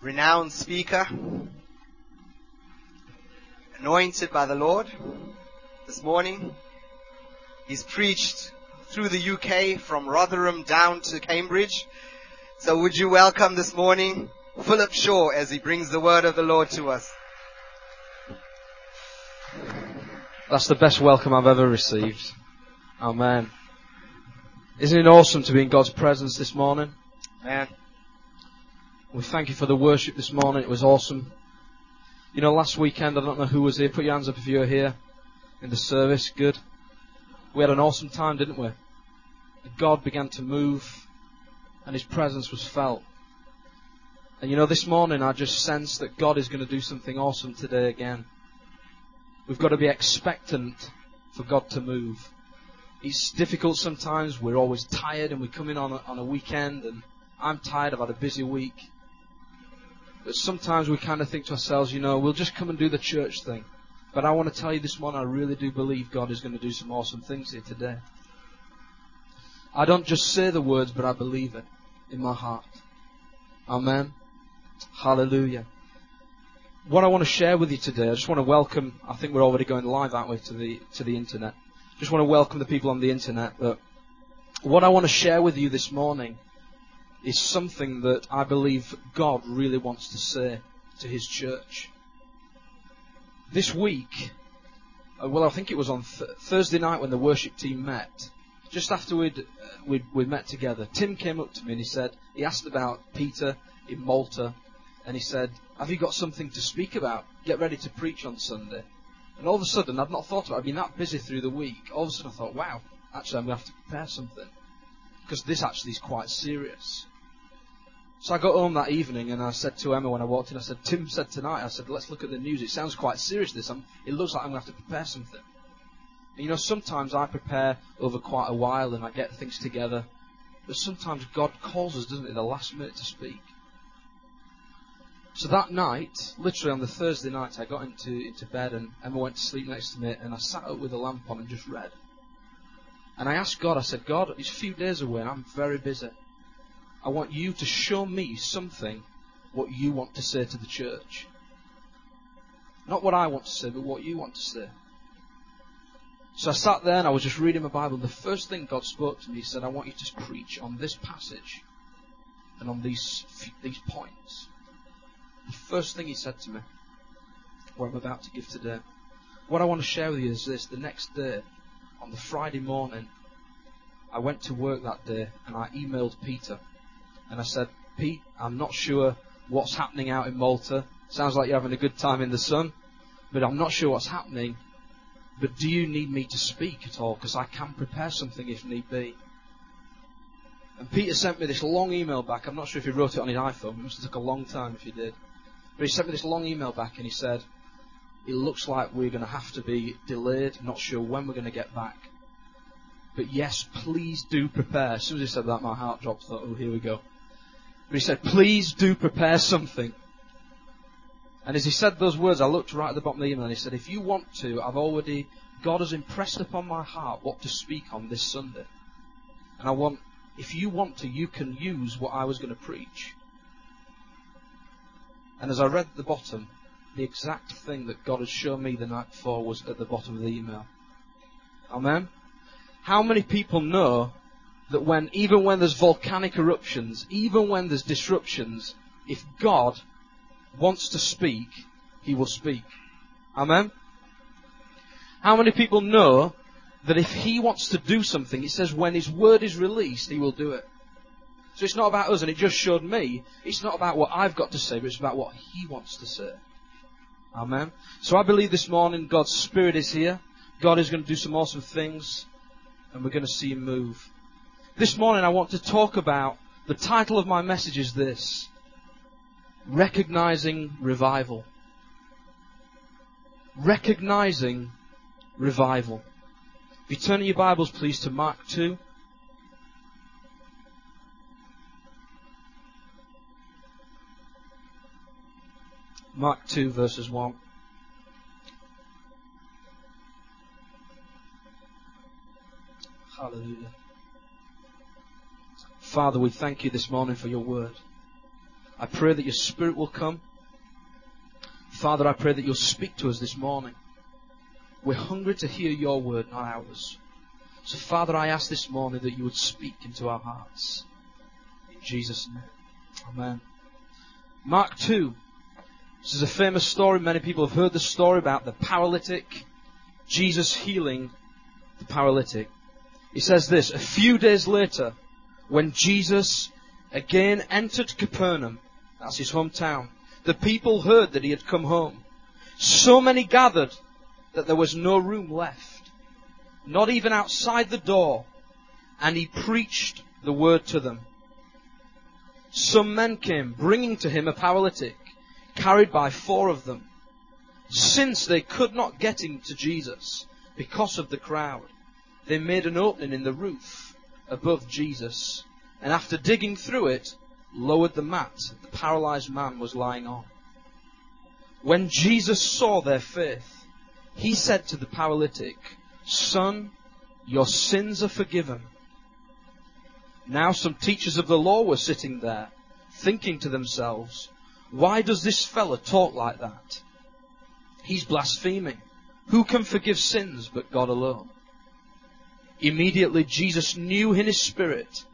renowned speaker, anointed by the Lord this morning. He's preached through the UK from Rotherham down to Cambridge. So would you welcome this morning Philip Shaw as he brings the word of the Lord to us? That's the best welcome I've ever received. Amen. Isn't it awesome to be in God's presence this morning? Man, We thank you for the worship this morning. It was awesome. You know, last weekend, I don't know who was here. Put your hands up if you were here in the service. Good. We had an awesome time, didn't we? God began to move and His presence was felt. And you know, this morning I just sense that God is going to do something awesome today again. We've got to be expectant for God to move. It's difficult sometimes. We're always tired and we come in on a, on a weekend and I'm tired. I've had a busy week. But sometimes we kind of think to ourselves, you know, we'll just come and do the church thing. But I want to tell you this morning, I really do believe God is going to do some awesome things here today. I don't just say the words, but I believe it in my heart. Amen. Hallelujah. What I want to share with you today, I just want to welcome, I think we're already going live, aren't we, to the, to the internet. Just want to welcome the people on the internet. But what I want to share with you this morning is something that I believe God really wants to say to His church. This week, uh, well, I think it was on th- Thursday night when the worship team met, just after we'd, uh, we'd, we'd met together, Tim came up to me and he said, he asked about Peter in Malta, and he said, Have you got something to speak about? Get ready to preach on Sunday. And all of a sudden, I'd not thought about it. I'd been that busy through the week. All of a sudden, I thought, wow, actually, I'm going to have to prepare something. Because this actually is quite serious. So I got home that evening and I said to Emma when I walked in, I said, Tim said tonight, I said, let's look at the news. It sounds quite serious, this. I'm, it looks like I'm going to have to prepare something. And you know, sometimes I prepare over quite a while and I get things together. But sometimes God calls us, doesn't he, the last minute to speak. So that night, literally on the Thursday night, I got into, into bed and Emma went to sleep next to me and I sat up with a lamp on and just read. And I asked God, I said, God, it's a few days away and I'm very busy. I want you to show me something what you want to say to the church. Not what I want to say, but what you want to say. So I sat there and I was just reading my Bible. The first thing God spoke to me, He said, I want you to preach on this passage and on these, these points. The first thing He said to me, what I'm about to give today. What I want to share with you is this. The next day, on the Friday morning, I went to work that day and I emailed Peter and I said, Pete, I'm not sure what's happening out in Malta. Sounds like you're having a good time in the sun, but I'm not sure what's happening. But do you need me to speak at all? Because I can prepare something if need be. And Peter sent me this long email back. I'm not sure if he wrote it on his iPhone. It must have took a long time if he did. But he sent me this long email back and he said, it looks like we're going to have to be delayed. Not sure when we're going to get back. But yes, please do prepare. As soon as he said that, my heart dropped. I thought, oh, here we go. But he said, please do prepare something. And as he said those words, I looked right at the bottom of the email and he said, if you want to, I've already, God has impressed upon my heart what to speak on this Sunday. And I want, if you want to, you can use what I was going to preach. And as I read the bottom, the exact thing that God had shown me the night before was at the bottom of the email. Amen? How many people know that when, even when there's volcanic eruptions, even when there's disruptions, if God wants to speak, He will speak. Amen? How many people know that if He wants to do something, it says when His word is released, He will do it. So it's not about us, and it just showed me, it's not about what I've got to say, but it's about what He wants to say. Amen? So I believe this morning God's Spirit is here. God is going to do some awesome things, and we're going to see Him move. This morning I want to talk about, the title of my message is this Recognizing Revival. Recognizing Revival. If you turn your Bibles, please, to Mark 2. Mark 2, verses 1. Hallelujah. Father, we thank you this morning for your word. I pray that your Spirit will come. Father, I pray that you'll speak to us this morning. We're hungry to hear your word, not ours. So, Father, I ask this morning that you would speak into our hearts. In Jesus' name. Amen. Mark 2. This is a famous story. Many people have heard the story about the paralytic, Jesus healing the paralytic. He says this, a few days later, when Jesus again entered Capernaum, that's his hometown, the people heard that he had come home. So many gathered that there was no room left, not even outside the door, and he preached the word to them. Some men came, bringing to him a paralytic, carried by four of them. Since they could not get him to Jesus because of the crowd, they made an opening in the roof above Jesus, and after digging through it, lowered the mat the paralyzed man was lying on. When Jesus saw their faith, he said to the paralytic, Son, your sins are forgiven. Now some teachers of the law were sitting there, thinking to themselves, why does this fellow talk like that? He's blaspheming. Who can forgive sins but God alone? Immediately Jesus knew in his spirit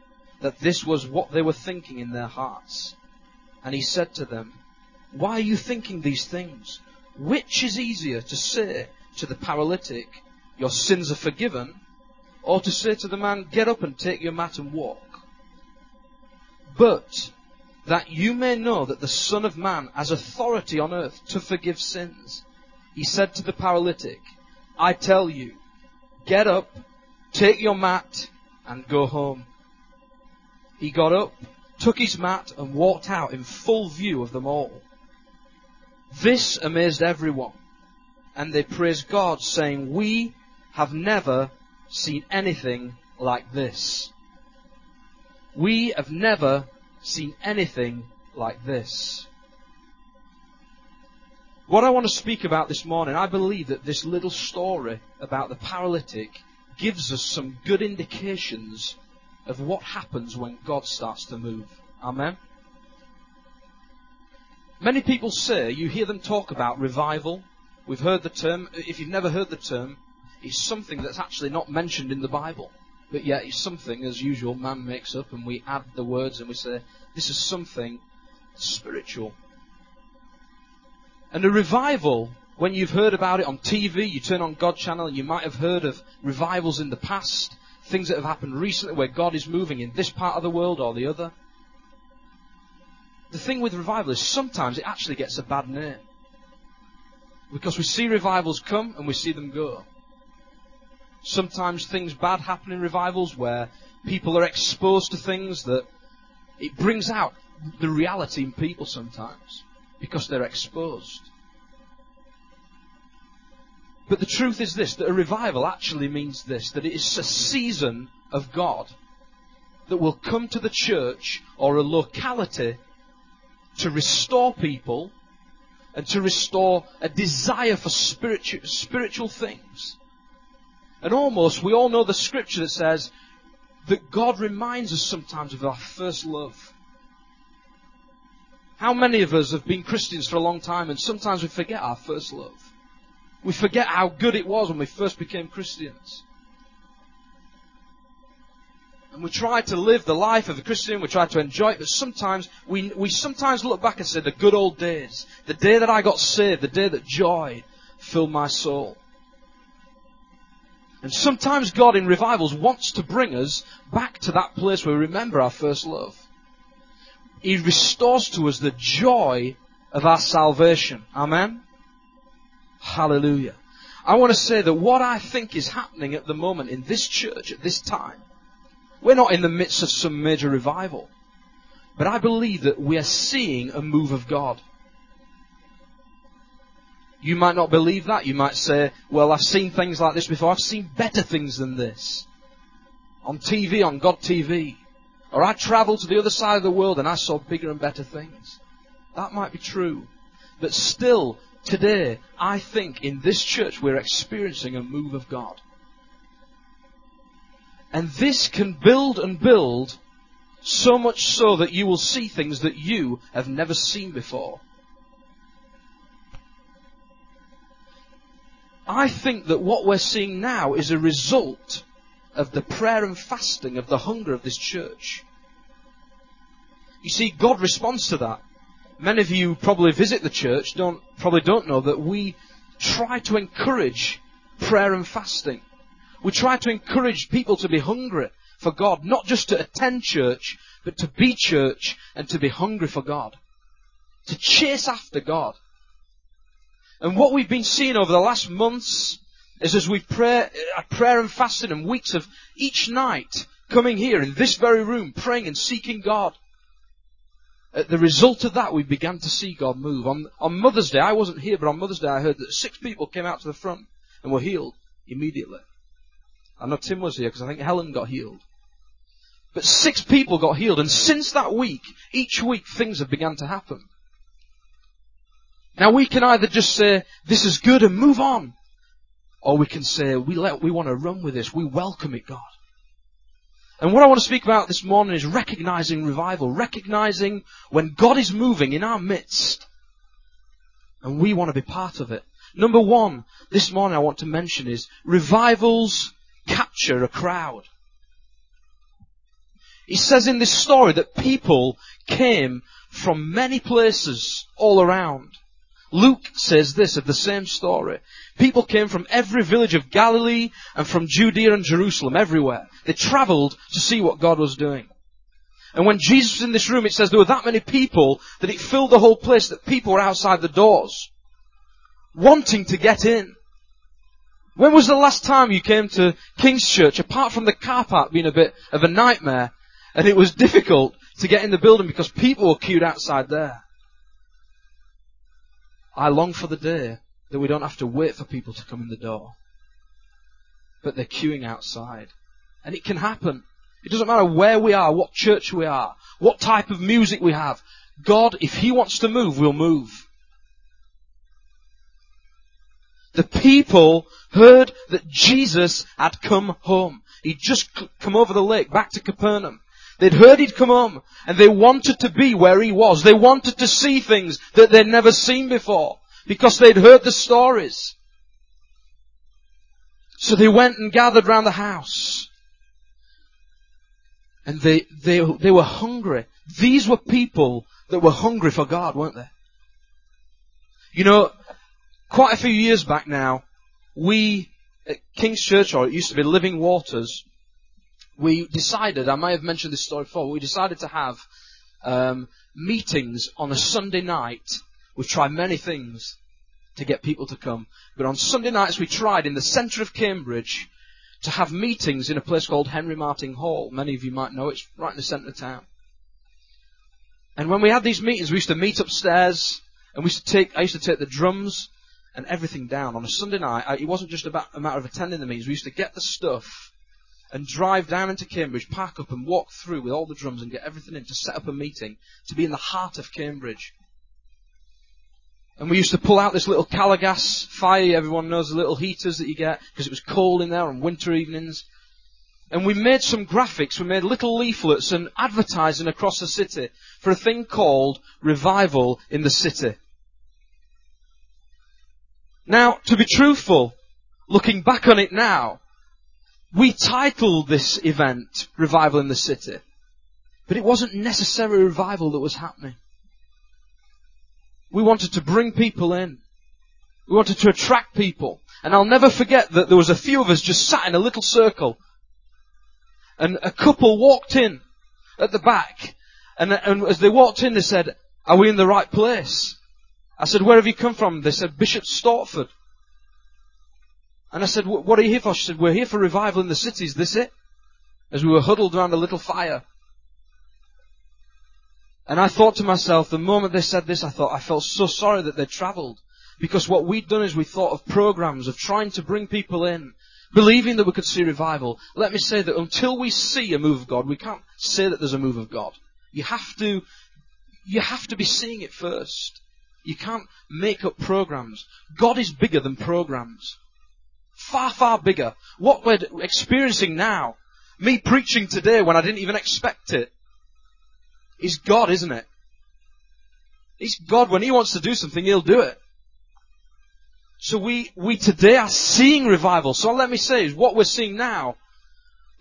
that this was what they were thinking in their hearts. And he said to them, Why are you thinking these things? Which is easier to say to the paralytic, Your sins are forgiven, or to say to the man, Get up and take your mat and walk? But that you may know that the Son of Man has authority on earth to forgive sins. He said to the paralytic, I tell you, get up, take your mat, and go home. He got up, took his mat, and walked out in full view of them all. This amazed everyone, and they praised God, saying, We have never seen anything like this. We have never seen anything like this. What I want to speak about this morning, I believe that this little story about the paralytic gives us some good indications of what happens when God starts to move. Amen. Many people say, you hear them talk about revival. We've heard the term. If you've never heard the term, it's something that's actually not mentioned in the Bible. But yet it's something, as usual, man makes up and we add the words and we say, this is something spiritual. And a revival, when you've heard about it on TV, you turn on God channel and you might have heard of revivals in the past, things that have happened recently where God is moving in this part of the world or the other. The thing with revival is sometimes it actually gets a bad name. Because we see revivals come and we see them go. Sometimes things bad happen in revivals where people are exposed to things that it brings out the reality in people sometimes because they're exposed. But the truth is this, that a revival actually means this, that it is a season of God that will come to the church or a locality to restore people and to restore a desire for spiritual, spiritual things. And almost, we all know the scripture that says that God reminds us sometimes of our first love. How many of us have been Christians for a long time and sometimes we forget our first love? We forget how good it was when we first became Christians. And we try to live the life of a Christian, we try to enjoy it, but sometimes we, we sometimes look back and say the good old days, the day that I got saved, the day that joy filled my soul. And sometimes God in revivals wants to bring us back to that place where we remember our first love. He restores to us the joy of our salvation. Amen? Hallelujah. I want to say that what I think is happening at the moment in this church at this time, we're not in the midst of some major revival, but I believe that we are seeing a move of God. You might not believe that. You might say, well, I've seen things like this before. I've seen better things than this. On TV, on God TV. Or I traveled to the other side of the world and I saw bigger and better things. That might be true. But still, today, I think in this church we're experiencing a move of God. And this can build and build So much so that you will see things that you have never seen before. I think that what we're seeing now is a result of the prayer and fasting of the hunger of this church. You see, God responds to that. Many of you probably visit the church, don't, probably don't know that we try to encourage prayer and fasting. We try to encourage people to be hungry for God, not just to attend church, but to be church and to be hungry for God. To chase after God. And what we've been seeing over the last months is as we pray, uh, prayer and fasting and weeks of each night coming here in this very room, praying and seeking God. At the result of that, we began to see God move. On, on Mother's Day, I wasn't here, but on Mother's Day I heard that six people came out to the front and were healed immediately. I know Tim was here because I think Helen got healed. But six people got healed, and since that week, each week things have begun to happen. Now we can either just say, this is good and move on. Or we can say, we let, we want to run with this. We welcome it, God. And what I want to speak about this morning is recognizing revival, recognizing when God is moving in our midst. And we want to be part of it. Number one, this morning I want to mention is revivals capture a crowd. He says in this story that people came from many places all around. Luke says this of the same story. People came from every village of Galilee and from Judea and Jerusalem, everywhere. They travelled to see what God was doing. And when Jesus was in this room, it says there were that many people that it filled the whole place that people were outside the doors, wanting to get in. When was the last time you came to King's Church, apart from the car park being a bit of a nightmare, and it was difficult to get in the building because people were queued outside there? I long for the day that we don't have to wait for people to come in the door. But they're queuing outside. And it can happen. It doesn't matter where we are, what church we are, what type of music we have. God, if He wants to move, will move. The people heard that Jesus had come home. He'd just come over the lake, back to Capernaum. They'd heard he'd come home, and they wanted to be where he was. They wanted to see things that they'd never seen before, because they'd heard the stories. So they went and gathered round the house. And they, they, they were hungry. These were people that were hungry for God, weren't they? You know, quite a few years back now, we at King's Church, or it used to be Living Waters, we decided, I may have mentioned this story before, we decided to have um, meetings on a Sunday night. We've tried many things to get people to come, but on Sunday nights we tried in the centre of Cambridge to have meetings in a place called Henry Martyn Hall. Many of you might know it's right in the centre of town. And when we had these meetings, we used to meet upstairs, and we used to take, I used to take the drums and everything down on a Sunday night. It wasn't just about a matter of attending the meetings. We used to get the stuff and drive down into Cambridge, pack up and walk through with all the drums and get everything in to set up a meeting to be in the heart of Cambridge. And we used to pull out this little Calor gas fire. Everyone knows the little heaters that you get because it was cold in there on winter evenings. And we made some graphics. We made little leaflets and advertising across the city for a thing called Revival in the City. Now, to be truthful, looking back on it now, we titled this event Revival in the City, but it wasn't necessarily revival that was happening. We wanted to bring people in. We wanted to attract people. And I'll never forget that there was a few of us just sat in a little circle. And a couple walked in at the back. And, and as they walked in, they said, are we in the right place? I said, where have you come from? They said, Bishop Stortford. And I said, what are you here for? She said, we're here for revival in the cities. This it? As we were huddled around a little fire. And I thought to myself, the moment they said this, I thought, I felt so sorry that they'd travelled. Because what we'd done is we thought of programs of trying to bring people in, believing that we could see revival. Let me say that until we see a move of God, we can't say that there's a move of God. You have to, you have to be seeing it first. You can't make up programs. God is bigger than programs. Far, far bigger. What we're experiencing now, me preaching today when I didn't even expect it, is God, isn't it? He's God. When He wants to do something, He'll do it. So we, we today are seeing revival. So let me say is what we're seeing now,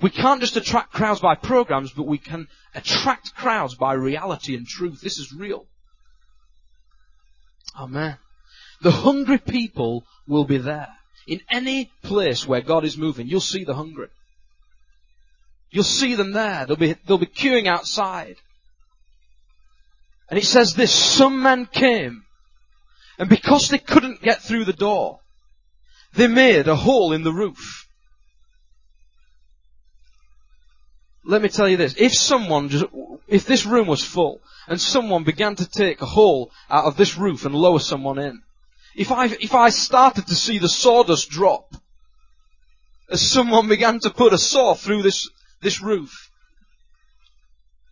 we can't just attract crowds by programs, but we can attract crowds by reality and truth. This is real. Oh, Amen. The hungry people will be there. In any place where God is moving, you'll see the hungry. You'll see them there. They'll be, they'll be queuing outside. And it says this, some men came, and because they couldn't get through the door, they made a hole in the roof. Let me tell you this, if someone just, if this room was full, and someone began to take a hole out of this roof and lower someone in, if I, if I started to see the sawdust drop, as someone began to put a saw through this, this roof,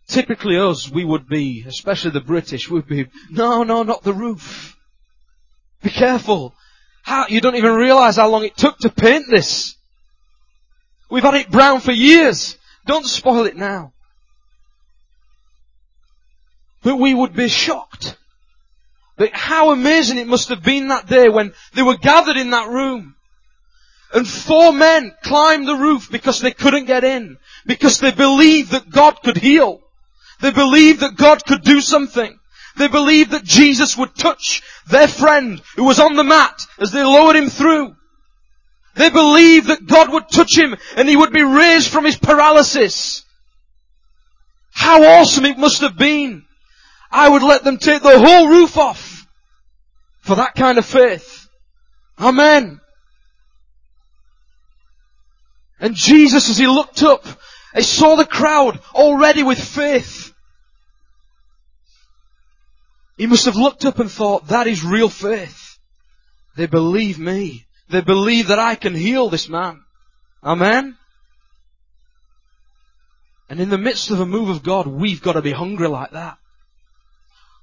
typically us, we would be, especially the British, would be, no, no, not the roof. Be careful. How, you don't even realize how long it took to paint this. We've had it brown for years. Don't spoil it now. But we would be shocked but how amazing it must have been that day when they were gathered in that room. And four men climbed the roof because they couldn't get in. Because they believed that God could heal. They believed that God could do something. They believed that Jesus would touch their friend who was on the mat as they lowered him through. They believed that God would touch him and he would be raised from his paralysis. How awesome it must have been. I would let them take the whole roof off for that kind of faith. Amen. And Jesus, as he looked up, he saw the crowd already with faith. He must have looked up and thought, that is real faith. They believe me. They believe that I can heal this man. Amen. And in the midst of a move of God, we've got to be hungry like that.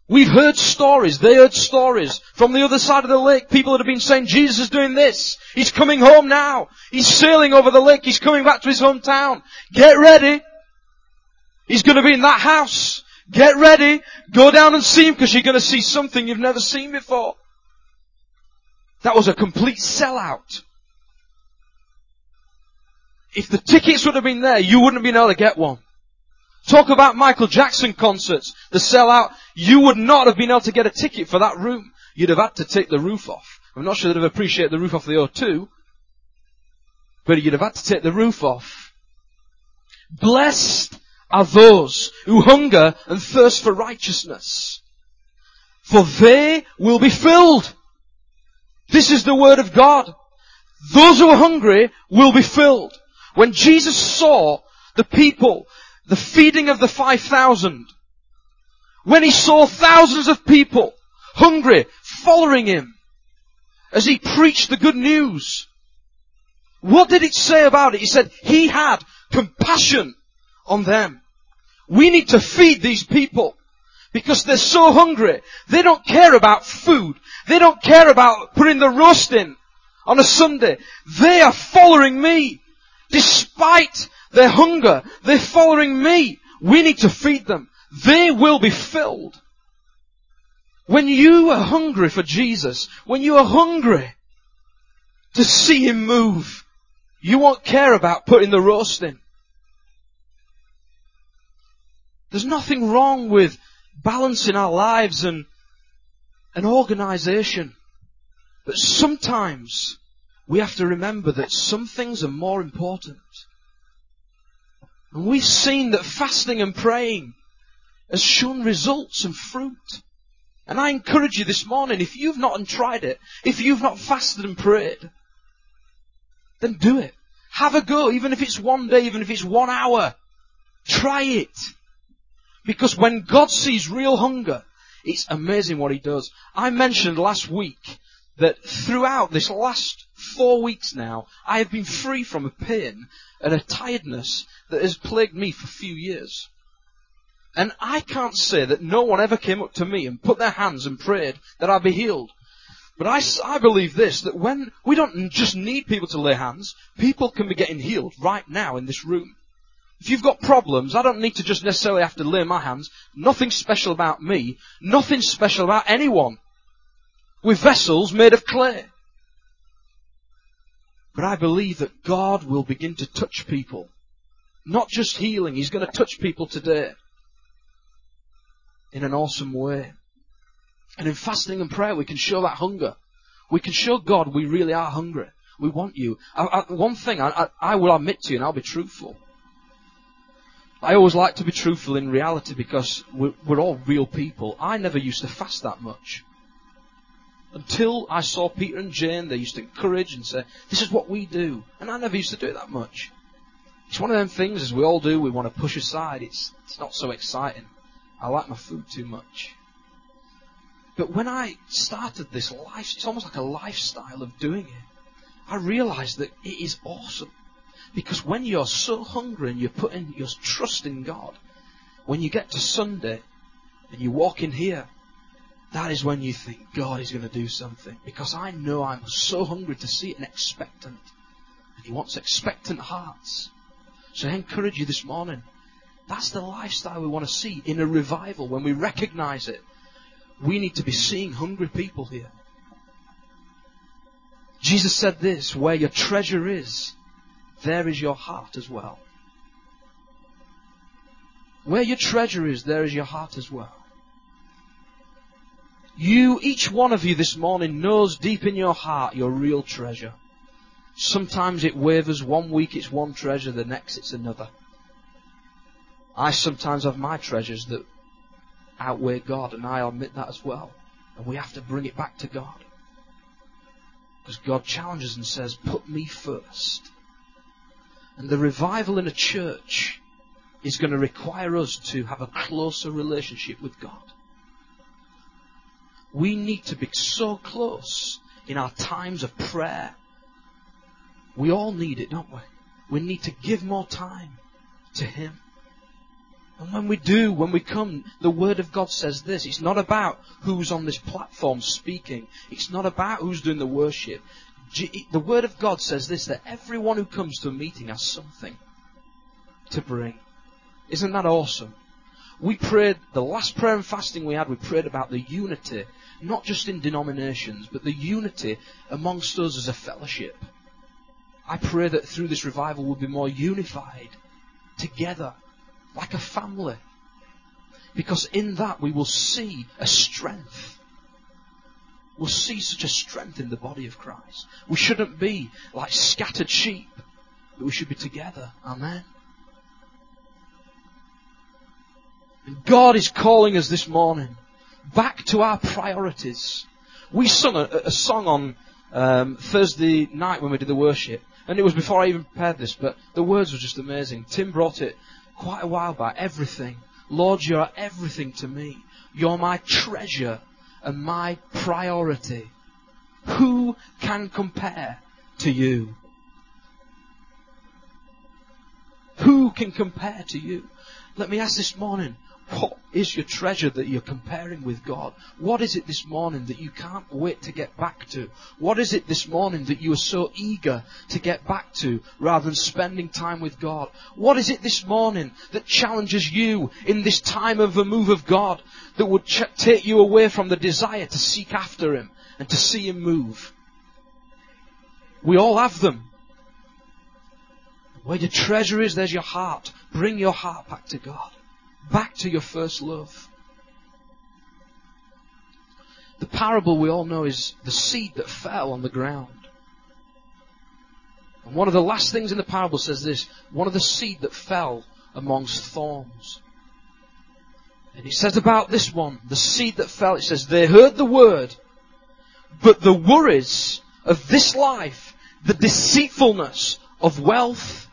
We've heard stories, they heard stories from the other side of the lake. People that have been saying, Jesus is doing this. He's coming home now. He's sailing over the lake. He's coming back to his hometown. Get ready. He's going to be in that house. Get ready. Go down and see him because you're going to see something you've never seen before. That was a complete sellout. If the tickets would have been there, you wouldn't have been able to get one. Talk about Michael Jackson concerts, the sellout. You would not have been able to get a ticket for that room. You'd have had to take the roof off. I'm not sure they'd have appreciated the roof off the O2, but you'd have had to take the roof off. Blessed are those who hunger and thirst for righteousness, for they will be filled. This is the word of God. Those who are hungry will be filled. When Jesus saw the people the feeding of the 5,000, when he saw thousands of people hungry, following him, as he preached the good news, what did it say about it? He said he had compassion on them. We need to feed these people because they're so hungry. They don't care about food. They don't care about putting the roast in on a Sunday. They are following me despite their hunger. They're following me. We need to feed them. They will be filled. When you are hungry for Jesus, when you are hungry to see Him move, you won't care about putting the roast in. There's nothing wrong with balancing our lives and an organization. But sometimes we have to remember that some things are more important. And we've seen that fasting and praying has shown results and fruit. And I encourage you this morning, if you've not tried it, if you've not fasted and prayed, then do it. Have a go, even if it's one day, even if it's one hour. Try it. Because when God sees real hunger, it's amazing what He does. I mentioned last week that throughout this last four weeks now, I have been free from a pain and a tiredness that has plagued me for a few years. And I can't say that no one ever came up to me and put their hands and prayed that I'd be healed. But I, I believe this, that when we don't just need people to lay hands, people can be getting healed right now in this room. If you've got problems, I don't need to just necessarily have to lay my hands. Nothing special about me. Nothing special about anyone. We're vessels made of clay. But I believe that God will begin to touch people. Not just healing, He's going to touch people today. In an awesome way. And in fasting and prayer, we can show that hunger. We can show God we really are hungry. We want you. I, I, one thing I, I, I will admit to you, and I'll be truthful. I always like to be truthful in reality because we're, we're all real people. I never used to fast that much. Until I saw Peter and Jane, they used to encourage and say, this is what we do. And I never used to do it that much. It's one of them things, as we all do, we want to push aside. It's, it's not so exciting. I like my food too much. But when I started this life, it's almost like a lifestyle of doing it. I realized that it is awesome. Because when you're so hungry and you're putting your trust in God, when you get to Sunday and you walk in here, that is when you think God is going to do something. Because I know I'm so hungry to see it and expectant. And He wants expectant hearts. So I encourage you this morning. That's the lifestyle we want to see in a revival when we recognize it. We need to be seeing hungry people here. Jesus said this, where your treasure is, there is your heart as well. Where your treasure is, there is your heart as well. You, each one of you this morning knows deep in your heart your real treasure. Sometimes it wavers. One week it's one treasure, the next it's another. I sometimes have my treasures that outweigh God, and I admit that as well. And we have to bring it back to God. Because God challenges and says, put me first. And the revival in a church is going to require us to have a closer relationship with God. We need to be so close in our times of prayer. We all need it, don't we? We need to give more time to Him. And when we do, when we come, the Word of God says this. It's not about who's on this platform speaking. It's not about who's doing the worship. The Word of God says this, that everyone who comes to a meeting has something to bring. Isn't that awesome? We prayed, the last prayer and fasting we had, we prayed about the unity, not just in denominations, but the unity amongst us as a fellowship. I pray that through this revival we'll be more unified, together, like a family. Because in that we will see a strength. We'll see such a strength in the body of Christ. We shouldn't be like scattered sheep, but we should be together. Amen. And God is calling us this morning back to our priorities. We sung a, a song on um, Thursday night when we did the worship, and it was before I even prepared this, but the words were just amazing. Tim brought it quite a while back. Everything. Lord, you are everything to me. You're my treasure and my priority. Who can compare to you? Who can compare to you? Let me ask this morning, what is your treasure that you're comparing with God? What is it this morning that you can't wait to get back to? What is it this morning that you are so eager to get back to rather than spending time with God? What is it this morning that challenges you in this time of a move of God that would ch- take you away from the desire to seek after Him and to see Him move? We all have them. Where your treasure is, there's your heart. Bring your heart back to God. Back to your first love. The parable we all know is the seed that fell on the ground. And one of the last things in the parable says this, one of the seed that fell amongst thorns. And he says about this one, the seed that fell, it says, they heard the word, but the worries of this life, the deceitfulness of wealth,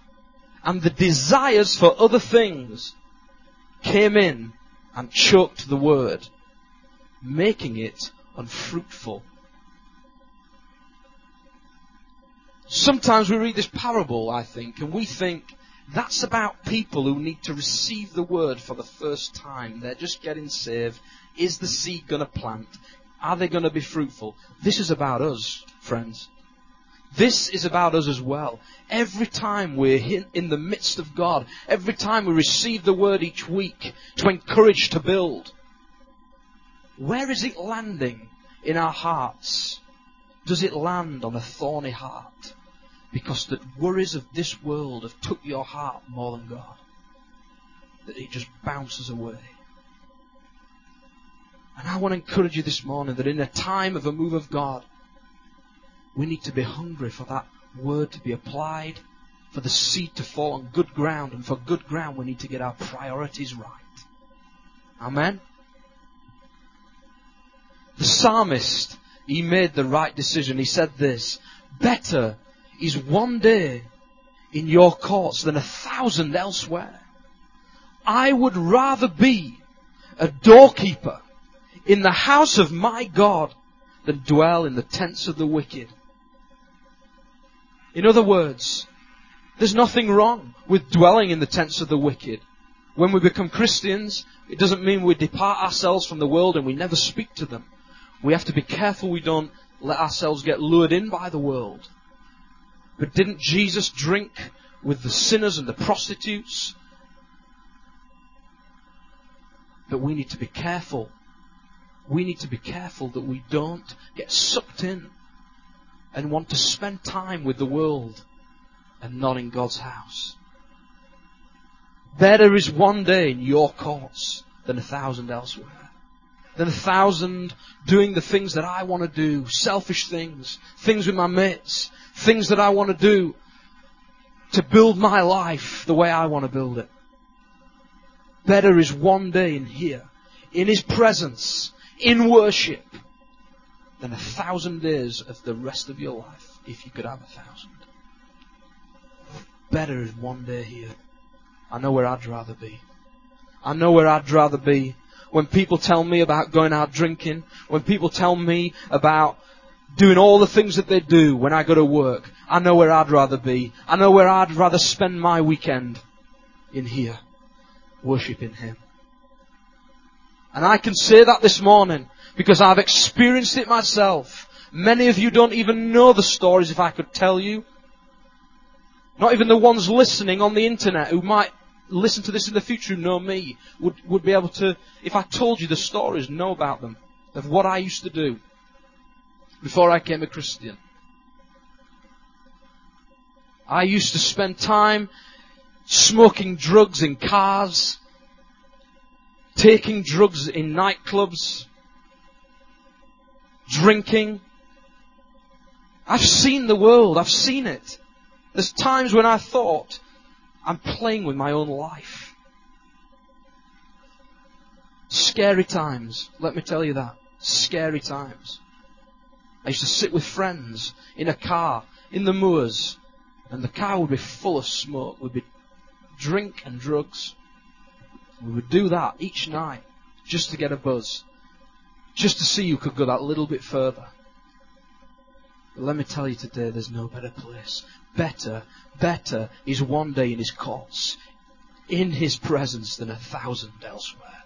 and the desires for other things came in and choked the word, making it unfruitful. Sometimes we read this parable, I think, and we think that's about people who need to receive the word for the first time. They're just getting saved. Is the seed going to plant? Are they going to be fruitful? This is about us, friends. This is about us as well. Every time we're in the midst of God, every time we receive the word each week to encourage to build, where is it landing in our hearts? Does it land on a thorny heart? Because the worries of this world have took your heart more than God. That it just bounces away. And I want to encourage you this morning that in a time of a move of God, we need to be hungry for that word to be applied, for the seed to fall on good ground, and for good ground we need to get our priorities right. Amen? The psalmist, he made the right decision. He said this, better is one day in your courts than a thousand elsewhere. I would rather be a doorkeeper in the house of my God than dwell in the tents of the wicked. In other words, there's nothing wrong with dwelling in the tents of the wicked. When we become Christians, it doesn't mean we depart ourselves from the world and we never speak to them. We have to be careful we don't let ourselves get lured in by the world. But didn't Jesus drink with the sinners and the prostitutes? But we need to be careful. We need to be careful that we don't get sucked in and want to spend time with the world and not in God's house. Better is one day in your courts than a thousand elsewhere. Than a thousand doing the things that I want to do, selfish things, things with my mates, things that I want to do to build my life the way I want to build it. Better is one day in here, in His presence, in worship, than a thousand days of the rest of your life if you could have a thousand. Better is one day here. I know where I'd rather be. I know where I'd rather be. When people tell me about going out drinking, when people tell me about doing all the things that they do when I go to work, I know where I'd rather be. I know where I'd rather spend my weekend. In here. Worshipping Him. And I can say that this morning because I've experienced it myself. Many of you don't even know the stories if I could tell you. Not even the ones listening on the internet who might listen to this in the future who know me would, would be able to, if I told you the stories, know about them. Of what I used to do before I became a Christian. I used to spend time smoking drugs in cars, taking drugs in nightclubs, drinking. I've seen the world. I've seen it. There's times when I thought I'm playing with my own life. Scary times. Let me tell you that. Scary times. I used to sit with friends in a car in the moors and the car would be full of smoke. We'd be drink and drugs. We would do that each night just to get a buzz just to see who could go that little bit further. But let me tell you today, there's no better place. Better, better is one day in His courts, in His presence than a thousand elsewhere.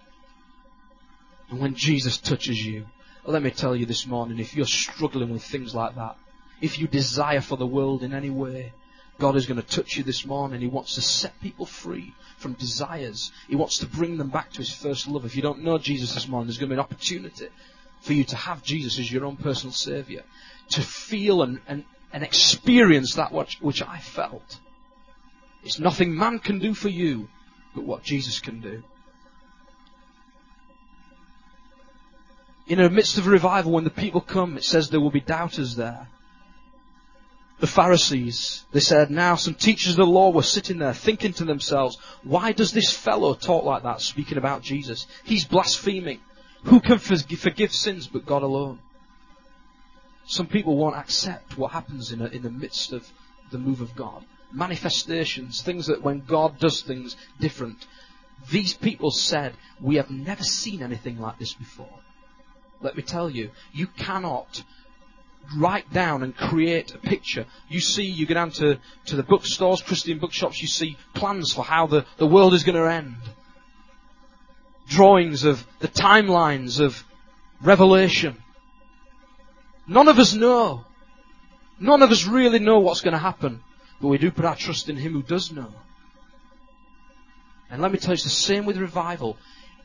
And when Jesus touches you, let me tell you this morning, if you're struggling with things like that, if you desire for the world in any way, God is going to touch you this morning. He wants to set people free from desires. He wants to bring them back to his first love. If you don't know Jesus this morning, there's going to be an opportunity for you to have Jesus as your own personal Savior. To feel and, and, and experience that which, which I felt. It's nothing man can do for you, but what Jesus can do. In the midst of revival, when the people come, it says there will be doubters there the Pharisees, they said, now some teachers of the law were sitting there thinking to themselves, why does this fellow talk like that, speaking about Jesus? He's blaspheming. Who can forgive sins but God alone? Some people won't accept what happens in, a, in the midst of the move of God. Manifestations, things that when God does things different. These people said, we have never seen anything like this before. Let me tell you, you cannot write down and create a picture. You see, you go down to, to the bookstores, Christian bookshops, you see plans for how the, the world is going to end. Drawings of the timelines of Revelation. None of us know. None of us really know what's going to happen, but we do put our trust in Him who does know. And let me tell you, it's the same with revival.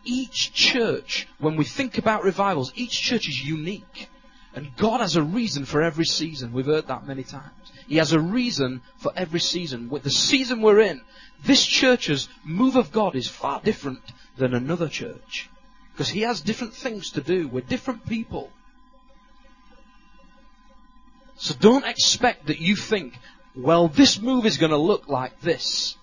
Each church, when we think about revivals, each church is unique. And God has a reason for every season. We've heard that many times. He has a reason for every season. With the season we're in, this church's move of God is far different than another church. Because He has different things to do. We're different people. So don't expect that you think, well, this move is going to look like this.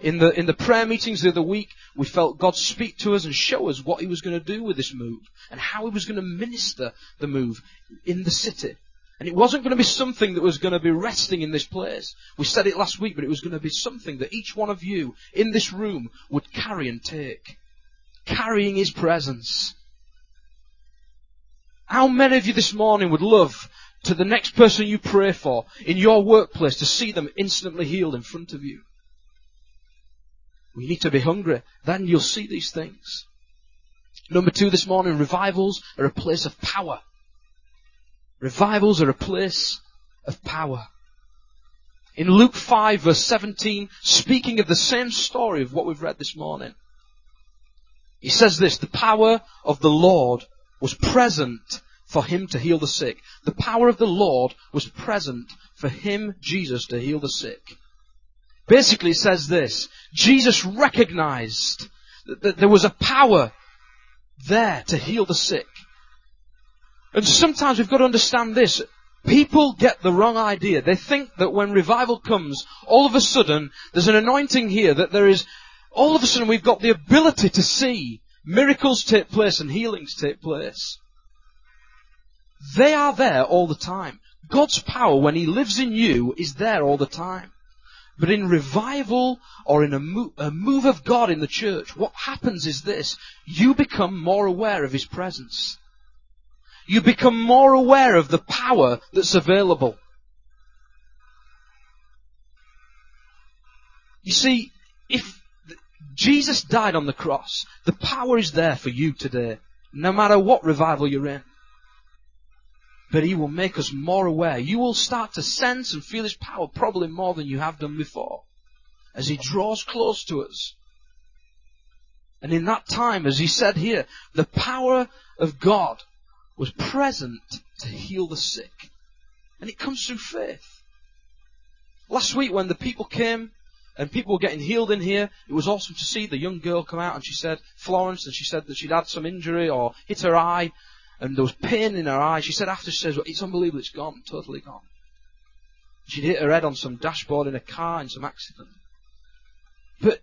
In the, in the prayer meetings of the other week, we felt God speak to us and show us what He was going to do with this move and how He was going to minister the move in the city. And it wasn't going to be something that was going to be resting in this place. We said it last week, but it was going to be something that each one of you in this room would carry and take. Carrying His presence. How many of you this morning would love to the next person you pray for in your workplace to see them instantly healed in front of you? We need to be hungry. Then you'll see these things. Number two this morning, revivals are a place of power. Revivals are a place of power. In Luke 5 verse 17, speaking of the same story of what we've read this morning, he says this, the power of the Lord was present for him to heal the sick. The power of the Lord was present for him, Jesus, to heal the sick. Basically, it says this. Jesus recognized that, that there was a power there to heal the sick. And sometimes we've got to understand this. People get the wrong idea. They think that when revival comes, all of a sudden, there's an anointing here that there is, all of a sudden we've got the ability to see miracles take place and healings take place. They are there all the time. God's power, when He lives in you, is there all the time. But in revival or in a, mo- a move of God in the church, what happens is this. You become more aware of His presence. You become more aware of the power that's available. You see, if Jesus died on the cross, the power is there for you today, no matter what revival you're in but He will make us more aware. You will start to sense and feel His power probably more than you have done before as He draws close to us. And in that time, as He said here, the power of God was present to heal the sick. And it comes through faith. Last week when the people came and people were getting healed in here, it was awesome to see the young girl come out and she said, Florence, and she said that she'd had some injury or hit her eye and there was pain in her eye. She said after, she says, well, it's unbelievable, it's gone, totally gone. She'd hit her head on some dashboard in a car in some accident. But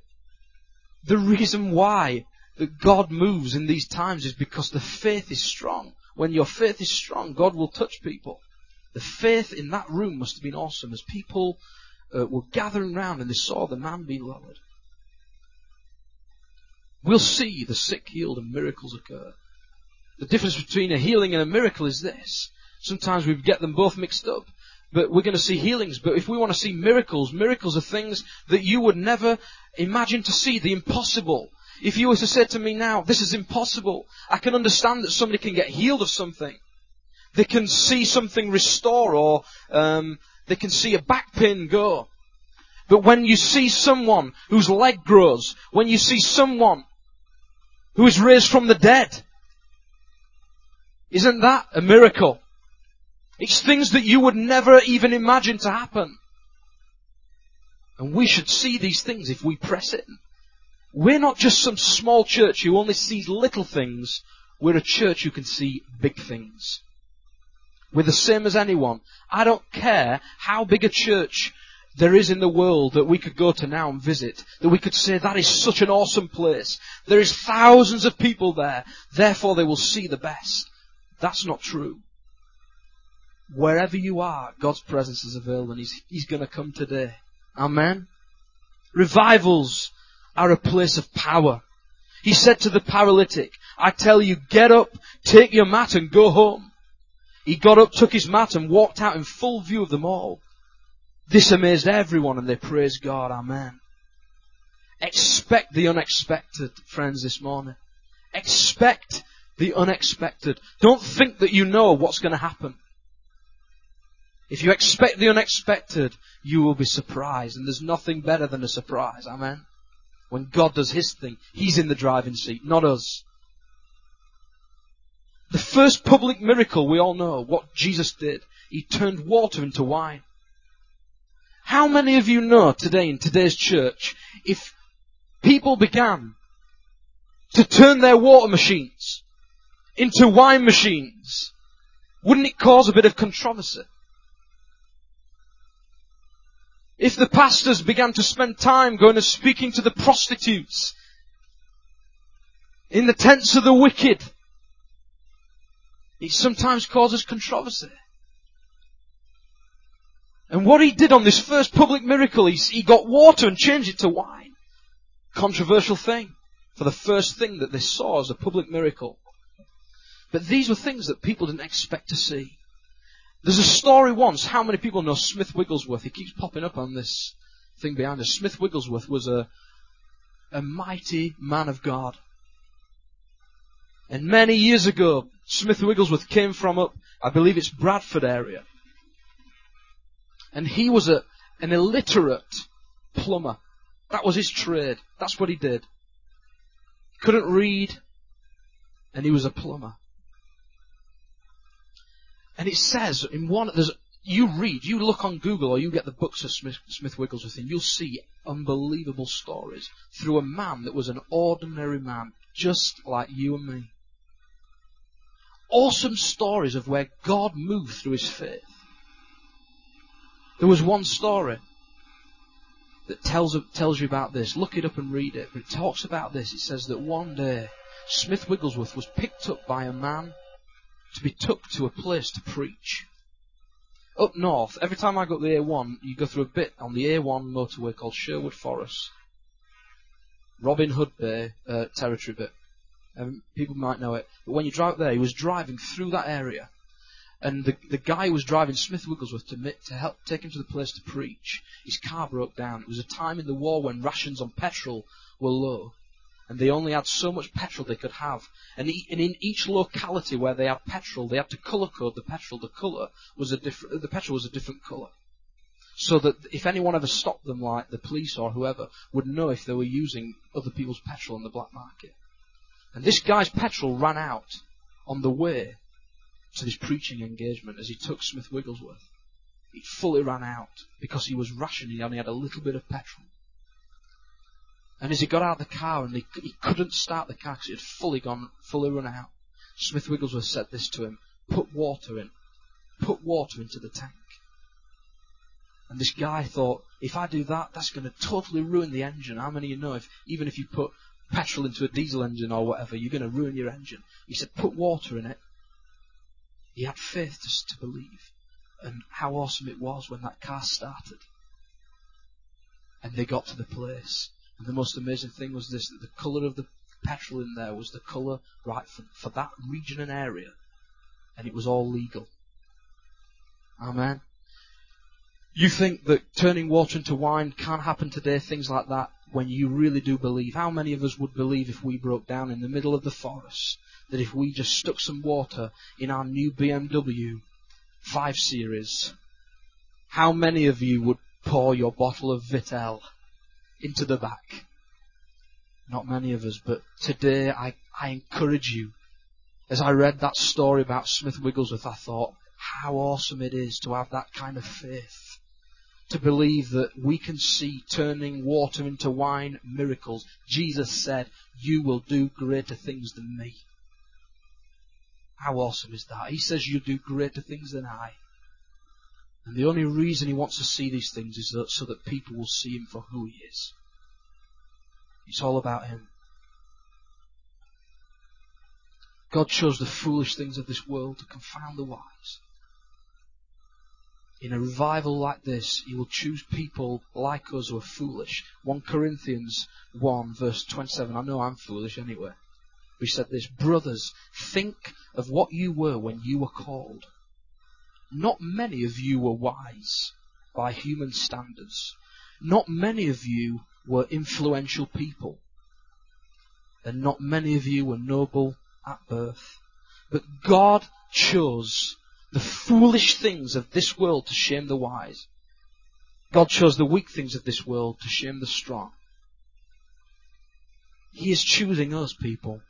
the reason why that God moves in these times is because the faith is strong. When your faith is strong, God will touch people. The faith in that room must have been awesome as people uh, were gathering round and they saw the man being lowered. We'll see the sick healed and miracles occur. The difference between a healing and a miracle is this. Sometimes we get them both mixed up. But we're going to see healings. But if we want to see miracles, miracles are things that you would never imagine to see, the impossible. If you were to say to me now, this is impossible, I can understand that somebody can get healed of something. They can see something restore or um, they can see a back pain go. But when you see someone whose leg grows, when you see someone who is raised from the dead, isn't that a miracle? It's things that you would never even imagine to happen. And we should see these things if we press it. We're not just some small church who only sees little things. We're a church who can see big things. We're the same as anyone. I don't care how big a church there is in the world that we could go to now and visit, that we could say that is such an awesome place. There is thousands of people there, therefore they will see the best. That's not true. Wherever you are, God's presence is available and He's, He's going to come today. Amen. Revivals are a place of power. He said to the paralytic, I tell you, get up, take your mat and go home. He got up, took his mat and walked out in full view of them all. This amazed everyone and they praised God. Amen. Expect the unexpected, friends, this morning. Expect the unexpected. Don't think that you know what's going to happen. If you expect the unexpected, you will be surprised. And there's nothing better than a surprise. Amen. When God does His thing, He's in the driving seat, not us. The first public miracle we all know, what Jesus did. He turned water into wine. How many of you know today in today's church, if people began to turn their water machines into wine machines, wouldn't it cause a bit of controversy? If the pastors began to spend time going and speaking to the prostitutes in the tents of the wicked, it sometimes causes controversy. And what he did on this first public miracle, he, he got water and changed it to wine. Controversial thing. For the first thing that they saw as a public miracle. But these were things that people didn't expect to see. There's a story once, how many people know Smith Wigglesworth? He keeps popping up on this thing behind us. Smith Wigglesworth was a, a mighty man of God. And many years ago, Smith Wigglesworth came from up, I believe it's Bradford area. And he was a, an illiterate plumber. That was his trade. That's what he did. Couldn't read, and he was a plumber. And it says in one, there's, you read, you look on Google or you get the books of Smith, Smith Wigglesworth and you'll see unbelievable stories through a man that was an ordinary man, just like you and me. Awesome stories of where God moved through his faith. There was one story that tells, tells you about this. Look it up and read it. But it talks about this. It says that one day Smith Wigglesworth was picked up by a man to be took to a place to preach. Up north, every time I go the A1, you go through a bit on the A1 motorway called Sherwood Forest. Robin Hood Bay uh, territory bit. Um, people might know it. But when you drive up there, he was driving through that area. And the, the guy who was driving Smith Wigglesworth to, to help take him to the place to preach, his car broke down. It was a time in the war when rations on petrol were low and they only had so much petrol they could have. And, in each locality where they had petrol, they had to colour code the petrol. The colour was a different, the petrol was a different colour. So that if anyone ever stopped them, like the police or whoever, would know if they were using other people's petrol in the black market. And this guy's petrol ran out on the way to this preaching engagement as he took Smith Wigglesworth. It fully ran out because he was rationing, he only had a little bit of petrol. And as he got out of the car and he, he couldn't start the car because it had fully gone, fully run out, Smith Wigglesworth said this to him, put water in. Put water into the tank. And this guy thought, if I do that, that's going to totally ruin the engine. How many of you know if, even if you put petrol into a diesel engine or whatever, you're going to ruin your engine? He said, put water in it. He had faith to, to believe. And how awesome it was when that car started. And they got to the place. And the most amazing thing was this, that the colour of the petrol in there was the colour right for, for that region and area. And it was all legal. Amen. You think that turning water into wine can't happen today, things like that, when you really do believe. How many of us would believe if we broke down in the middle of the forest, that if we just stuck some water in our new BMW 5 Series, how many of you would pour your bottle of Vittel into the back. Not many of us, but today I, I encourage you. As I read that story about Smith Wigglesworth, I thought, how awesome it is to have that kind of faith. To believe that we can see turning water into wine miracles. Jesus said, you will do greater things than me. How awesome is that? He says you'll do greater things than I. And the only reason he wants to see these things is so that people will see him for who he is. It's all about him. God chose the foolish things of this world to confound the wise. In a revival like this, he will choose people like us who are foolish. 1 Corinthians 1 verse 27. I know I'm foolish anyway. We said this, brothers, think of what you were when you were called. Not many of you were wise by human standards. Not many of you were influential people. And not many of you were noble at birth. But God chose the foolish things of this world to shame the wise. God chose the weak things of this world to shame the strong. He is choosing us, people.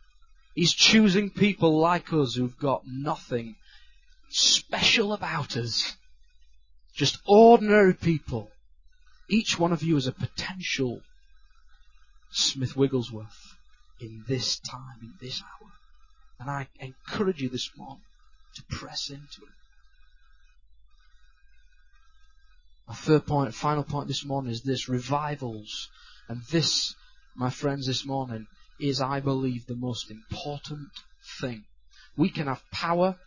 He's choosing people like us who've got nothing special about us. Just ordinary people. Each one of you is a potential Smith Wigglesworth in this time, in this hour. And I encourage you this morning to press into it. My third point, final point this morning is this, revivals. And this, my friends, this morning is, I believe, the most important thing. We can have power.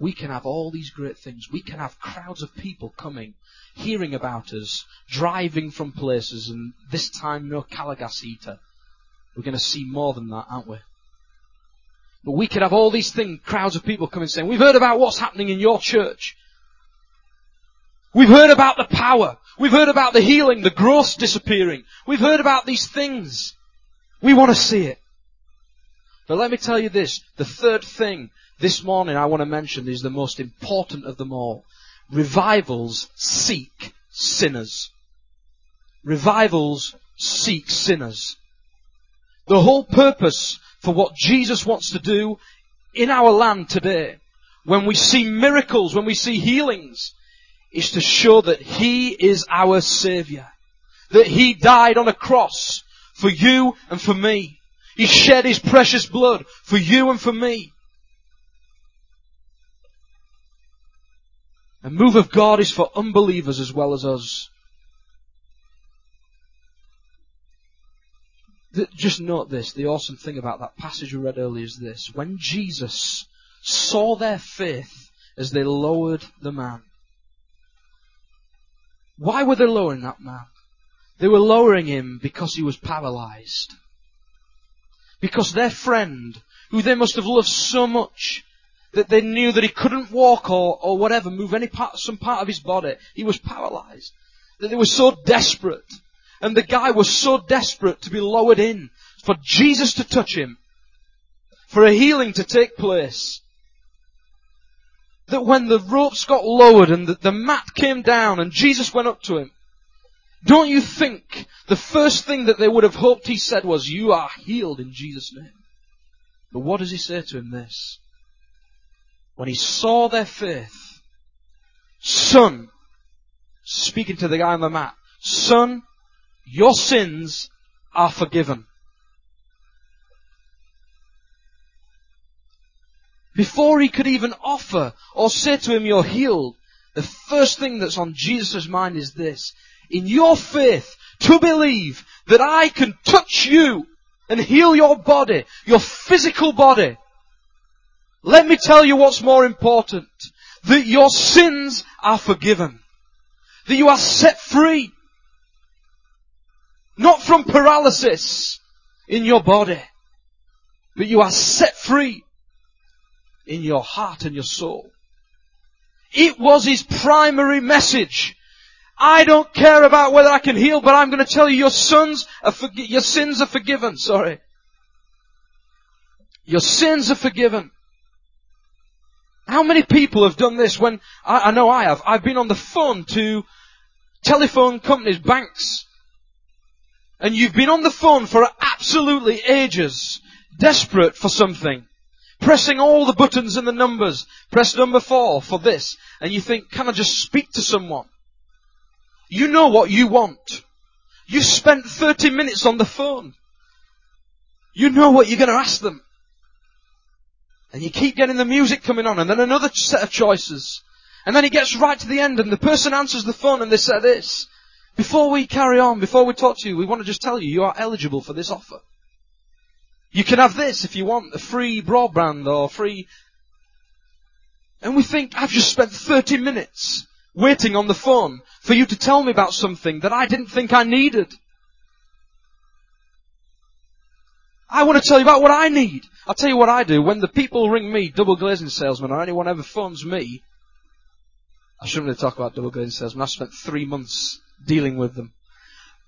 We can have all these great things. We can have crowds of people coming, hearing about us, driving from places, and this time no Calor gas heater. We're going to see more than that, aren't we? But we could have all these things, crowds of people coming saying, we've heard about what's happening in your church. We've heard about the power. We've heard about the healing, the growth disappearing. We've heard about these things. We want to see it. But let me tell you this, the third thing this morning I want to mention is the most important of them all. Revivals seek sinners. Revivals seek sinners. The whole purpose for what Jesus wants to do in our land today, when we see miracles, when we see healings, is to show that He is our Saviour. That He died on a cross for you and for me. He shed His precious blood for you and for me. A move of God is for unbelievers as well as us. Just note this, the awesome thing about that passage we read earlier is this. When Jesus saw their faith as they lowered the man, why were they lowering that man? They were lowering him because he was paralyzed. Because their friend, who they must have loved so much, that they knew that he couldn't walk or, or whatever, move any part, some part of his body, he was paralyzed. That they were so desperate. And the guy was so desperate to be lowered in, for Jesus to touch him, for a healing to take place, that when the ropes got lowered and the, the mat came down and Jesus went up to him, don't you think the first thing that they would have hoped he said was, you are healed in Jesus' name? But what does he say to him this? When he saw their faith, son, speaking to the guy on the mat, son, your sins are forgiven. Before he could even offer or say to him, you're healed, the first thing that's on Jesus' mind is this. In your faith, to believe that I can touch you and heal your body, your physical body. Let me tell you what's more important. That your sins are forgiven. That you are set free. Not from paralysis in your body, but you are set free in your heart and your soul. It was his primary message. I don't care about whether I can heal, but I'm going to tell you your sons are forgi- your sins are forgiven. Sorry. Your sins are forgiven. How many people have done this when, I, I know I have, I've been on the phone to telephone companies, banks, and you've been on the phone for absolutely ages, desperate for something pressing all the buttons and the numbers. Press number four for this. And you think, can I just speak to someone? You know what you want. You spent 30 minutes on the phone. You know what you're going to ask them. And you keep getting the music coming on and then another set of choices. And then he gets right to the end and the person answers the phone and they say this. Before we carry on, before we talk to you, we want to just tell you you are eligible for this offer. You can have this if you want, a free broadband or free. And we think, I've just spent 30 minutes waiting on the phone for you to tell me about something that I didn't think I needed. I want to tell you about what I need. I'll tell you what I do. When the people ring me, double glazing salesman, or anyone ever phones me, I shouldn't really talk about double glazing salesmen. I spent three months dealing with them.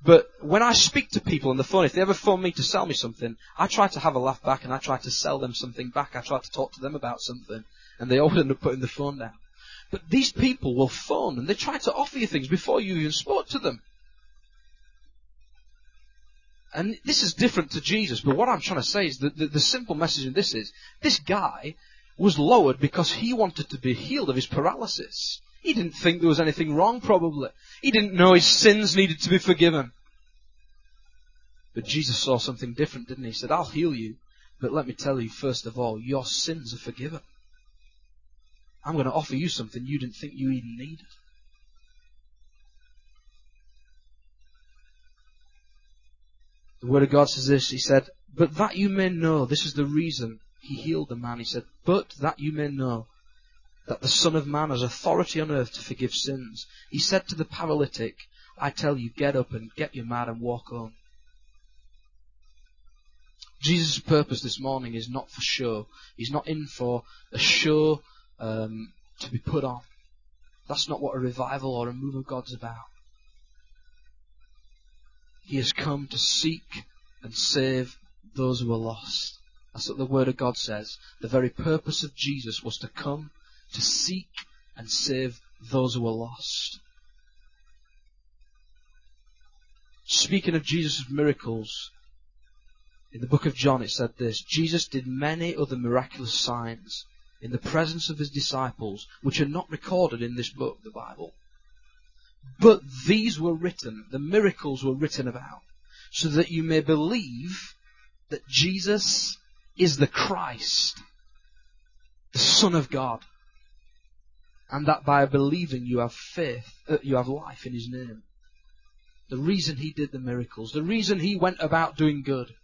But when I speak to people on the phone, if they ever phone me to sell me something, I try to have a laugh back and I try to sell them something back. I try to talk to them about something. And they always end up putting the phone down. But these people will phone and they try to offer you things before you even spoke to them. And this is different to Jesus, but what I'm trying to say is that the, the simple message in this is, this guy was lowered because he wanted to be healed of his paralysis. He didn't think there was anything wrong, probably. He didn't know his sins needed to be forgiven. But Jesus saw something different, didn't he? He said, I'll heal you, but let me tell you, first of all, your sins are forgiven. I'm going to offer you something you didn't think you even needed. The Word of God says this, He said, But that you may know, this is the reason He healed the man. He said, But that you may know that the Son of Man has authority on earth to forgive sins. He said to the paralytic, I tell you, get up and get your mat and walk home. Jesus' purpose this morning is not for show. He's not in for a show um, to be put on. That's not what a revival or a move of God's about. He has come to seek and save those who are lost. That's what the Word of God says. The very purpose of Jesus was to come to seek and save those who are lost. Speaking of Jesus' miracles, in the book of John it said this Jesus did many other miraculous signs in the presence of his disciples, which are not recorded in this book, the Bible. But these were written, the miracles were written about, so that you may believe that Jesus is the Christ, the Son of God, and that by believing you have faith, uh, you have life in His name. The reason He did the miracles, the reason He went about doing good,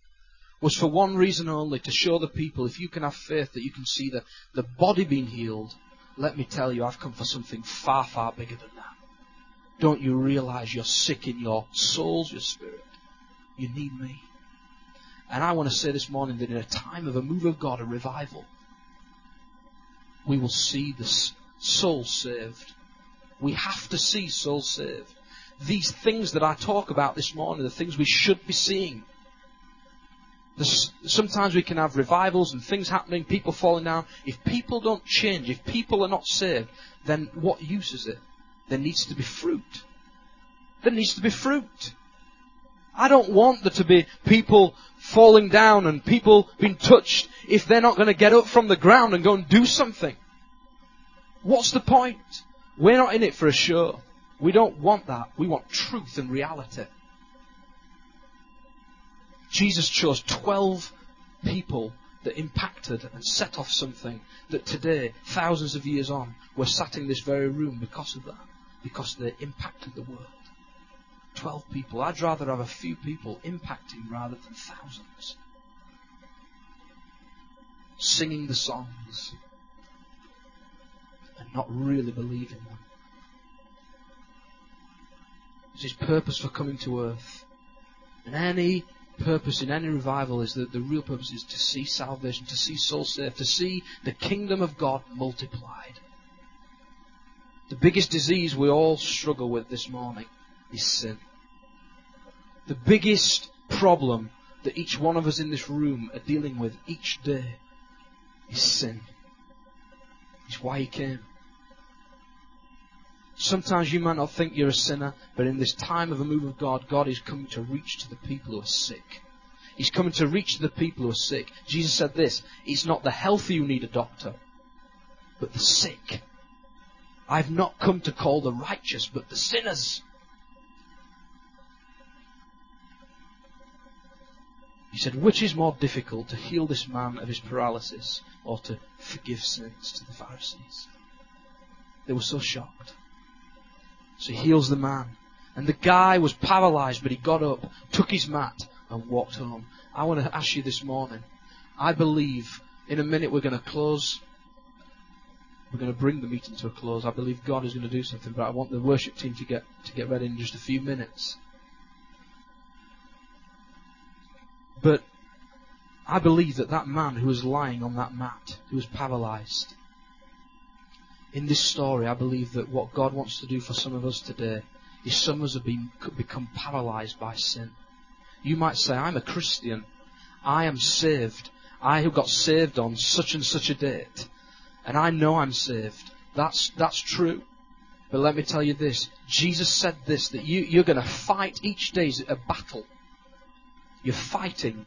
was for one reason only, to show the people, if you can have faith that you can see the, the body being healed, let me tell you, I've come for something far, far bigger than that. Don't you realize you're sick in your souls, your spirit? You need me. And I want to say this morning that in a time of a move of God, a revival, we will see the soul saved. We have to see souls saved. These things that I talk about this morning, the things we should be seeing. sometimes we can have revivals and things happening, people falling down. If people don't change, if people are not saved, then what use is it? There needs to be fruit. There needs to be fruit. I don't want there to be people falling down and people being touched if they're not going to get up from the ground and go and do something. What's the point? We're not in it for a show. We don't want that. We want truth and reality. Jesus chose 12 people that impacted and set off something that today, thousands of years on, we're sat in this very room because of that because they impacted the world. Twelve people. I'd rather have a few people impacting rather than thousands. Singing the songs and not really believing them. It's his purpose for coming to earth. And any purpose in any revival is that the real purpose is to see salvation, to see souls saved, to see the kingdom of God multiplied. The biggest disease we all struggle with this morning is sin. The biggest problem that each one of us in this room are dealing with each day is sin. It's why He came. Sometimes you might not think you're a sinner, but in this time of a move of God, God is coming to reach to the people who are sick. He's coming to reach to the people who are sick. Jesus said this, it's not the healthy who need a doctor, but the sick. I've not come to call the righteous, but the sinners. He said, Which is more difficult, to heal this man of his paralysis or to forgive sins to the Pharisees? They were so shocked. So he heals the man. And the guy was paralyzed, but he got up, took his mat, and walked home. I want to ask you this morning. I believe in a minute we're going to close we're going to bring the meeting to a close. I believe God is going to do something, but I want the worship team to get to get ready in just a few minutes. But I believe that that man who was lying on that mat, who was paralyzed, in this story, I believe that what God wants to do for some of us today is some of us have been, become paralyzed by sin. You might say, I'm a Christian. I am saved. I have got saved on such and such a date. And I know I'm saved. That's, that's true. But let me tell you this. Jesus said this, that you, you're going to fight each day a battle. You're fighting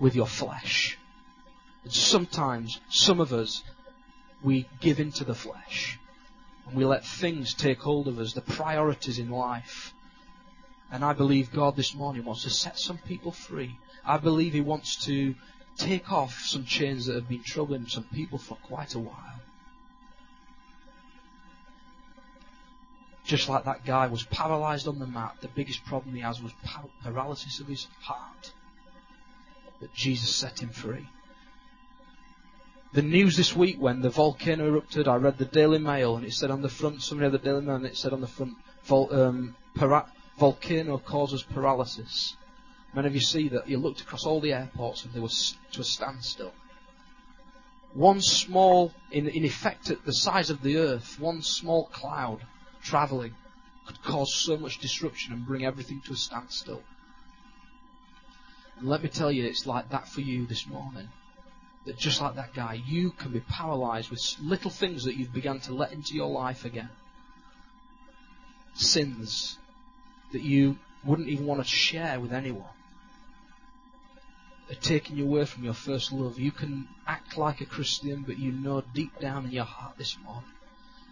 with your flesh. And sometimes, some of us, we give into the flesh. And we let things take hold of us, the priorities in life. And I believe God this morning wants to set some people free. I believe He wants to take off some chains that have been troubling some people for quite a while. Just like that guy was paralyzed on the mat, the biggest problem he has was paralysis of his heart. But Jesus set him free. The news this week when the volcano erupted, I read the Daily Mail and it said on the front, somebody had the Daily Mail and it said on the front, vol, um, para, volcano causes paralysis. Many of you see that you looked across all the airports and they were to a standstill. One small, in, in effect at the size of the earth, one small cloud travelling could cause so much disruption and bring everything to a standstill. And let me tell you, it's like that for you this morning that just like that guy, you can be paralyzed with little things that you've begun to let into your life again. Sins that you wouldn't even want to share with anyone. Are taking you away from your first love. You can act like a Christian, but you know deep down in your heart this morning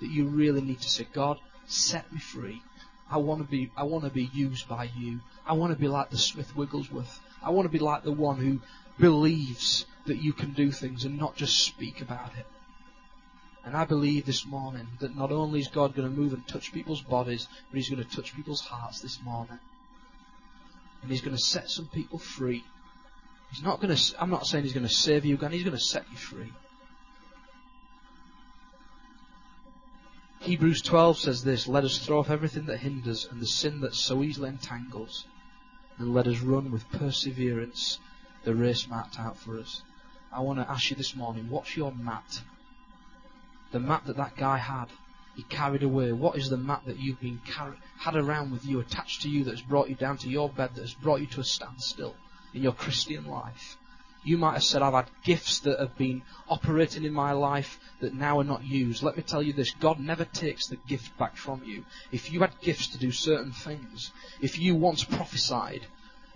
that you really need to say, God, set me free. I want to be, I want to be used by you. I want to be like the Smith Wigglesworth. I want to be like the one who believes that you can do things and not just speak about it. And I believe this morning that not only is God going to move and touch people's bodies, but He's going to touch people's hearts this morning. And He's going to set some people free. He's not going to, I'm not saying He's going to save you again, He's going to set you free. Hebrews 12 says this, let us throw off everything that hinders and the sin that so easily entangles, and let us run with perseverance the race marked out for us. I want to ask you this morning, what's your mat? The mat that that guy had, he carried away. What is the mat that you've been carried, had around with you, attached to you, that has brought you down to your bed, that has brought you to a standstill in your Christian life? You might have said, I've had gifts that have been operating in my life that now are not used. Let me tell you this God never takes the gift back from you. If you had gifts to do certain things, if you once prophesied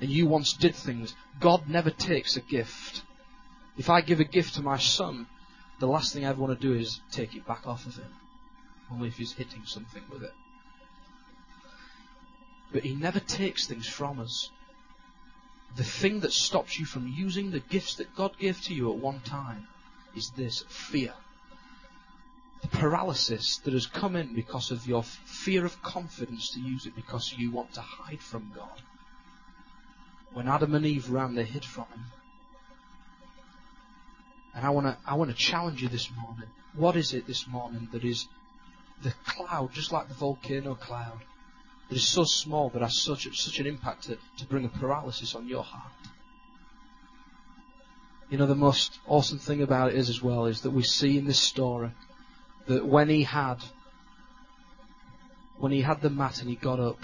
and you once did things, God never takes a gift. If I give a gift to my son, the last thing I ever want to do is take it back off of him. Only if he's hitting something with it. But he never takes things from us. The thing that stops you from using the gifts that God gave to you at one time is this fear. The paralysis that has come in because of your fear of confidence to use it because you want to hide from God. When Adam and Eve ran, they hid from him. And I want to I want to challenge you this morning. What is it this morning that is the cloud, just like the volcano cloud, that is so small but has such such an impact to, to bring a paralysis on your heart? You know the most awesome thing about it is as well is that we see in this story that when he had when he had the mat and he got up,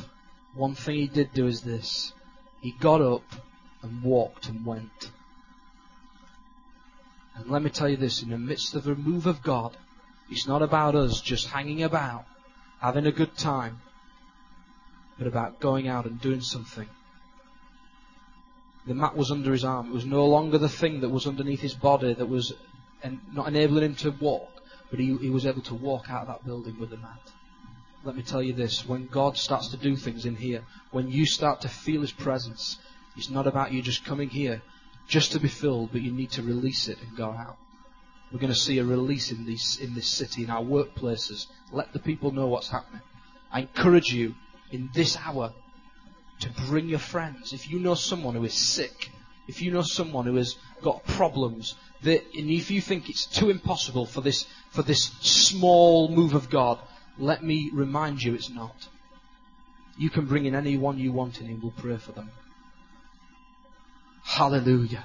one thing he did do is this. He got up and walked and went. And let me tell you this, in the midst of the move of God, it's not about us just hanging about, having a good time, but about going out and doing something. The mat was under his arm. It was no longer the thing that was underneath his body that was not enabling him to walk, but he, he was able to walk out of that building with the mat. Let me tell you this, when God starts to do things in here, when you start to feel his presence, it's not about you just coming here just to be filled, but you need to release it and go out. We're going to see a release in this, in this city, in our workplaces. Let the people know what's happening. I encourage you in this hour to bring your friends. If you know someone who is sick, if you know someone who has got problems, that, and if you think it's too impossible for this, for this small move of God, let me remind you it's not. You can bring in anyone you want and He will pray for them. Hallelujah.